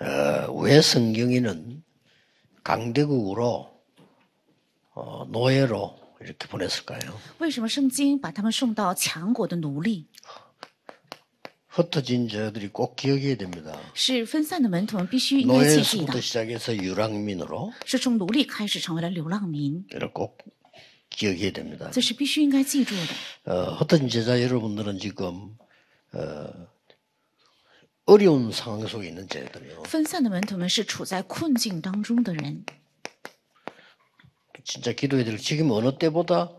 어, 왜 성경에는 강대국으로 어, 노예로 이렇게 보냈을까요? 为什么圣经把他们送到强国的奴隶？ 흩어진 자들이 꼭 기억해야 됩니다. 是分散的门徒们必须应该切记的 노예수부터 ， 시작해서 유랑민으로 是从奴隶开始成为了流浪民， 이걸 꼭 기억해야 됩니다. 这是必须应该记住的。 어, 흩어진 제자 여러분들은 지금 어, 어려운 상황 속에 있는 자들이요. 分散的门徒们是处在困境当中的人， 진짜 기도해야 될 지금 어느 때보다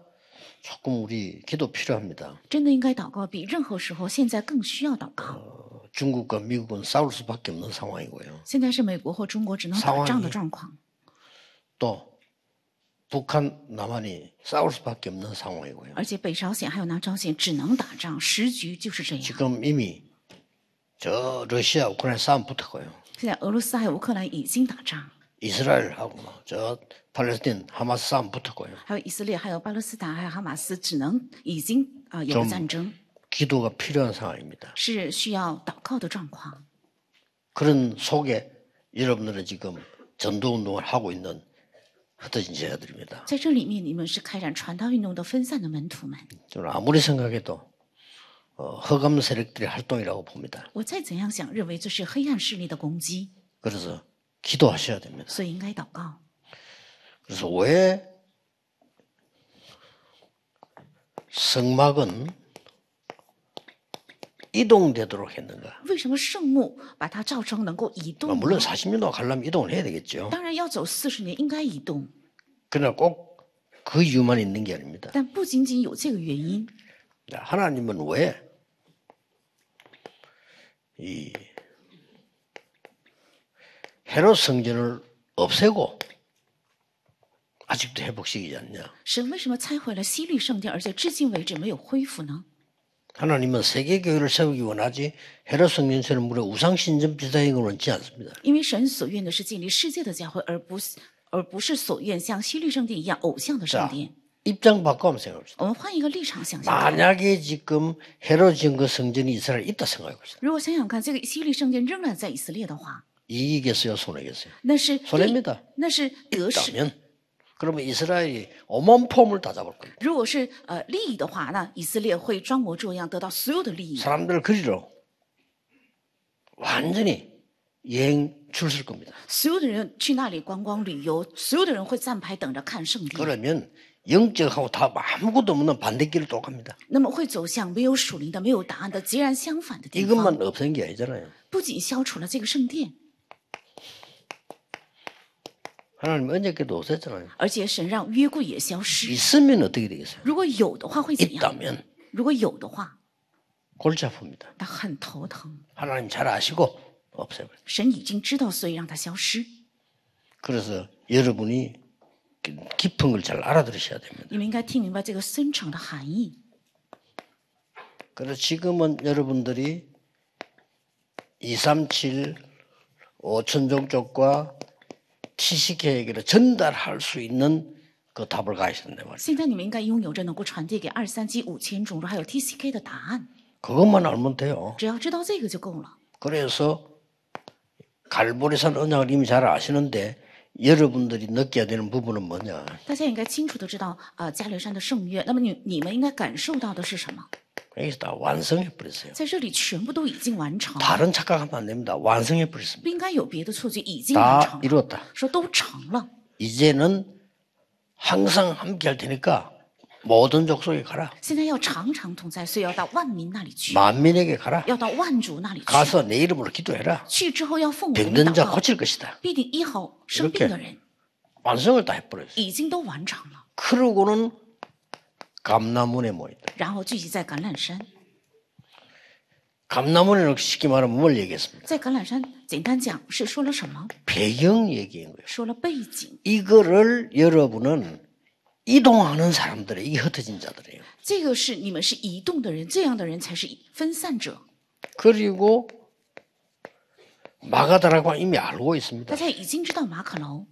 조금 우리 기도 필요합니다. 真的应该祷告，比任何时候现在更需要祷告。 중국과 미국은 싸울 수밖에 없는 상황이고요. 现在是美国或中国只能打仗的状况， 또 북한, 남한이 싸울 수밖에 없는 상황이고요. 而且北朝鲜还有南朝鲜只能打仗，时局就是这样。 지금 이미 저 러시아, 우크라이나 싸움 붙었고요. 现在俄罗斯还有乌克兰已经打仗， 이스라엘하고 저 팔레스틴 하마스 싸움 붙었고요. 还有以色列、还有巴勒斯坦、还有哈马斯，只能已经啊、呃有了 좀 战争， 기도가 필요한 상황입니다. 是需要祷告的状况。 그런 속에 여러분들은 지금 전도 운동을 하고 있는 흩어진 제자들입니다. 在这里面，你们是开展传道运动的分散的门徒们。 저는 아무리 생각해도 어, 허감 세력들의 활동이라고 봅니다. 我再怎样想，认为这是黑暗势力的攻击， 그래서 기도하셔야 됩니다. 所以应该祷告。 그래서 왜 성막은 이동되도록 했는가? 为什么圣墓把它造成能够移 뭐 动呢？ 물론 40년도 가려면 이동을 해야 되겠죠. 当然要走四十年，应该移动， 그러나 꼭 그 이유만 있는 게 아닙니다. 但不仅仅有这个原因。 하나님은 왜 이 헤롯 성전을 없애고 아직도 회복시키지 않냐? 神为什么拆毁了西律圣殿，而且至今为止没有恢复呢？ 하나님은 세계 교회를 세우기 원하지 헤롯 성전처럼 무려 우상 신전 비슷하게 원치 않습니다. 因为神所愿的是建立世界的教会，而不是而不是所愿像西律圣殿一样偶像的圣 자, 殿。 입장 바꿔 한번 생각합시다. 我们换一个立场想想， 만약에 지금 헤롯 지은 그 성전이 이스라엘에 있다 생각해보세요. 如果想想看，这个西律圣殿仍然在以色列的话， 이기겠어요? 손해겠어요? 那是 손해입니다. 那是得失。 있다면 그러면 이스라엘이 온몸폼을 다 잡을 겁니다. 如果是呃利益的话，那以色列会装模作样得到所有的利益。 사람들을 그리러 완전히 여행 줄 설 겁니다. 所有的人去那里观光旅游，所有的人会站牌等着看圣地， 그러면 영적하고 다 아무것도 없는 반대길을 또 갑니다. 那么会走向没有属灵的、没有答案的截然相反的地方。 이것만 없앤 게 아니잖아요. 不仅消除了这个圣殿， 하나님 언제께도 없앴잖아요. 而且神让约柜也消失。 있으면 어떻게 되겠어요? 如果有的话会怎样？ 있다면 如果有的话， 골치 아픕니다. 那很头疼。 하나님 잘 아시고 없애버려요. 神已经知道，所以让它消失。 그래서 여러분이 깊은 걸 잘 알아들으셔야 됩니다. 你们应该听明白这个深长的含义。 그래서 지금은 여러분들이 237 5천 종족과 TCK에게 전달할 수 있는 그 답을 가지셨네 말이에요. 现在你们应该拥有着能够传递给二三七五千种族还有 TCK 的答案， 그것만 알면 돼요. 只要知道这个就够了。 그래서 갈보리산 언약을 이미 잘 아시는데 여러분들이 느껴야 되는 부분은 뭐냐? 大家应该清楚的知道，呃，加略山的圣约。那么你你们应该感受到的是什么？ 여기서 다 완성해 버렸어요. 在这里全部都已经完成了， 다른 착각하면 안 됩니다. 완성해 버렸습니다. 不应该有别的错觉，已经完 다 成了， 이루었다. 说都成了。 이제는 항상 함께 할 테니까 모든 족속에 가라. 现在要常常同在，所以要到万民那里去， 만민에게 가라. 要到万族那里去。 가서 내 이름으로 기도해라. 去之后要奉我的名 병든 祷 자 告， 고칠 것이다. 必定医好生病的人， 완성을 다 해버렸어요. 已经都完成了。 그러고는 감나문에 모인다. 然后聚集在橄榄山， 감나문에는 쉽게 말하면 뭘 얘기했습니다. 在橄榄山简单讲是说了什么？ 배경 얘기인 거예요. 说了背景。 이거를 여러분은 이동하는 사람들의 이 흩어진 자들이에요. 这个是你们是移动的人，这样的人才是分散者。 그리고 마가다라고 이미 알고 大 있습니다. 家已经知道马可楼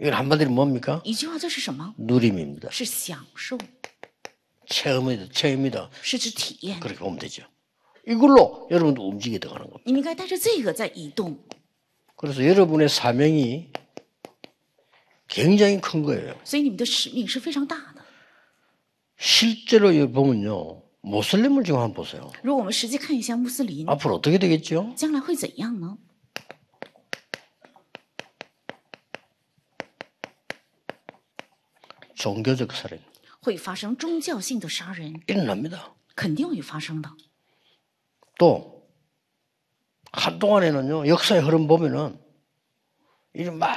이건 한마디로 뭡니까? 一句话，这是什么？ 누림입니다. 是享受， 체험이다, 체험이다. 是指体验。 그렇게 보면 되죠. 이걸로 여러분도 움직이게 들어가는 겁니다. 你们应该带着这个在移动。 그래서 여러분의 사명이 굉장히 큰 거예요. 所以你们的使命是非常大的。 실제로 여기 보면요. 모슬림을 지금 한번 보세요. 如果我们实际看一下穆斯林， 앞으로 어떻게 되겠죠? 将来会怎样呢？ 종교적 살인 会发生宗教性的杀人， 일어납니다. 肯定会发生的。 또 한동안에는요 역사의 흐름 보면은 이런 막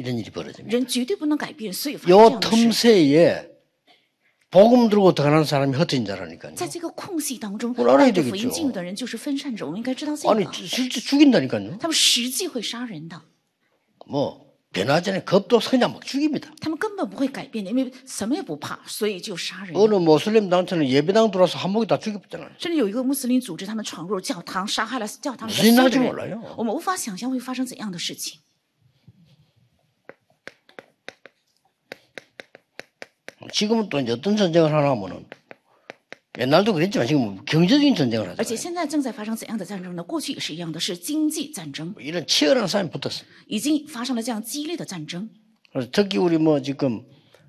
이런 일이 벌어집니다. 요 틈새에 복음 들고 들어가는 사람이 흩어진 자라니까요. 그걸 알아야 되겠죠. 아니 실제 죽인다니까요. 뭐 변화전에 겁도 그냥 막 죽입니다. 어느 모슬림 단체는 예배당 들어와서 한복이 다 죽였잖아요. 무슨 나지 몰라요. 지금은 또 이제 어떤 전쟁을 하나 하면은 옛날도 그랬지만 지금 경제적인 전쟁을 而且 하잖아요. 现在正在发生怎样的战争呢？过去也是一样的，是经济战争， 이런 치열한 싸움이 붙었어요. 已经发生了这样激烈的战争。 그래서 특히 우리 뭐 지금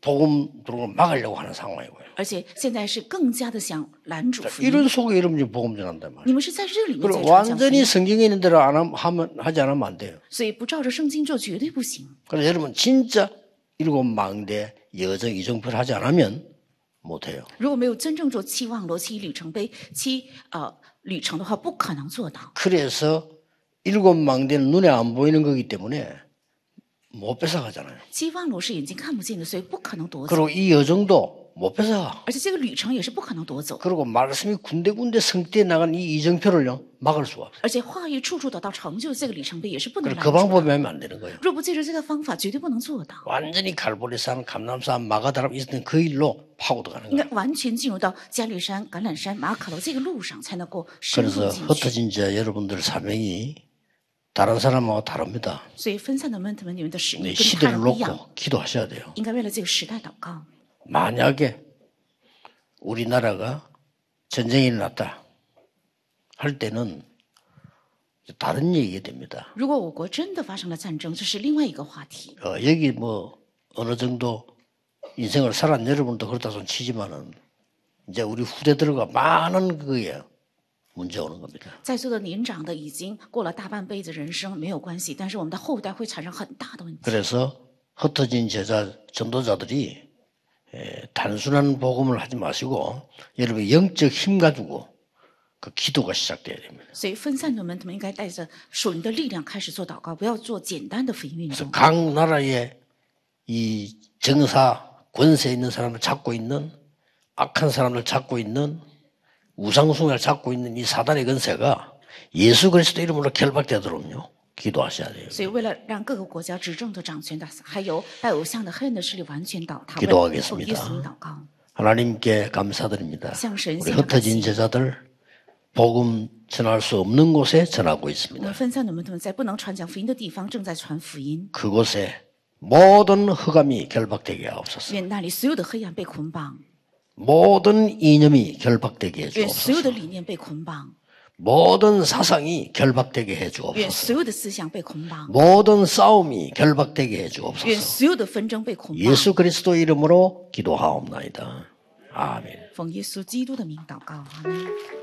복음 들어오고 막으려고 하는 상황이고요. 而且现在是更加的想拦阻福音。 이런 속에 여러분이 복음 전한단 말이에요. 你们是在这里面在 그리고 传讲福 완전히 音， 성경에 있는 대로 안 함- 하면 하지 않으면 안 돼요. 所以不照着圣经做绝对不行。 그래서 여러분 진짜 일곱 망대 여정 이정표를 하지 않으면 못해요. 如果没有真正做期望罗七里程碑七呃旅程的话，不可能做到。 그래서 일곱 망대는 눈에 안 보이는 거기 때문에 못 뺏어가잖아요. 期望罗是眼睛看不见的，所以不可能夺走。 그리고 이 여정도 못 뺏어가. 而且这个旅程也是不可能夺走。 그리고 말씀이 군데군데 성취에 나간 이 이정표를요 막을 수가 없어요. 而且话语处处得到成就，这个里程碑也是不能 그래서 拦 그 阻的。 방법이 하면 안 되는 거예요. 若不借着这个方法，绝对不能做到。 완전히 갈보리산, 감남산, 마가다람 있었던 그 일로 파고 들어가는 应 거예요. 该完全进入到加利山、橄榄山、马可楼这个路上，才能够深入 그래서 进去。 흩어진 자 여러분들 사명이 다른 사람하고 다릅니다. 所以分散的门徒们，你们的使 네, 命跟他 시대를 人不一样， 놓고 기도하셔야 돼요. 应该为了这个时代祷告。 만약에 우리나라가 전쟁이 일어났다 할 때는 다른 얘기가 됩니다. 如果我国真的发生了战争，这是另外一个话题。 어, 여기 뭐 어느 정도 인생을 살았 여러분도 그렇다 손 치지만은 이제 우리 후대들과 많은 그거에 문제 오는 겁니다. 在座的年长的已经过了大半辈子人生没有关系，但是我们的后代会产生很大的问题。 그래서 흩어진 제자 전도자들이 에, 단순한 복음을 하지 마시고 여러분 영적 힘 가지고 그 기도가 시작돼야 됩니다. 所以分散的门徒们应该带着属灵的力量开始做祷告，不要做简单的福音运 그래서 动。 각 나라의 이 정사 권세 있는 사람을 잡고 있는 악한 사람을 잡고 있는 우상숭배를 잡고 있는 이 사단의 권세가 예수 그리스도 이름으로 결박되도록요 기도하셔야 돼요. 所以，为了让各个国家执政的掌权的，还有拜偶像的黑暗的势力完全倒塌，为 기도하 了 겠습니다 奉耶稣名祷告。 하나님께 감사드립니다. 상신 우리 흩어진 제자들 복음 전할 수 없는 곳에 전하고 我 있습니다. 们分散的门徒们在不能传讲福音的地方正在传福音， 그곳에 모든 흑암이 결박되게 하옵소서. 愿那里所有的黑暗被捆绑， 모든 이념이 결박되게 愿所有 해주옵소서. 的理念被捆绑， 모든 사상이 결박되게 愿 해주옵소서. 所有的思想被捆绑， 모든 싸움이 결박되게 愿 해주옵소서. 所有的纷争被捆绑。 예수 그리스도 이름으로 기도하옵나이다. 아멘. 奉耶稣基督的名祷告，阿门。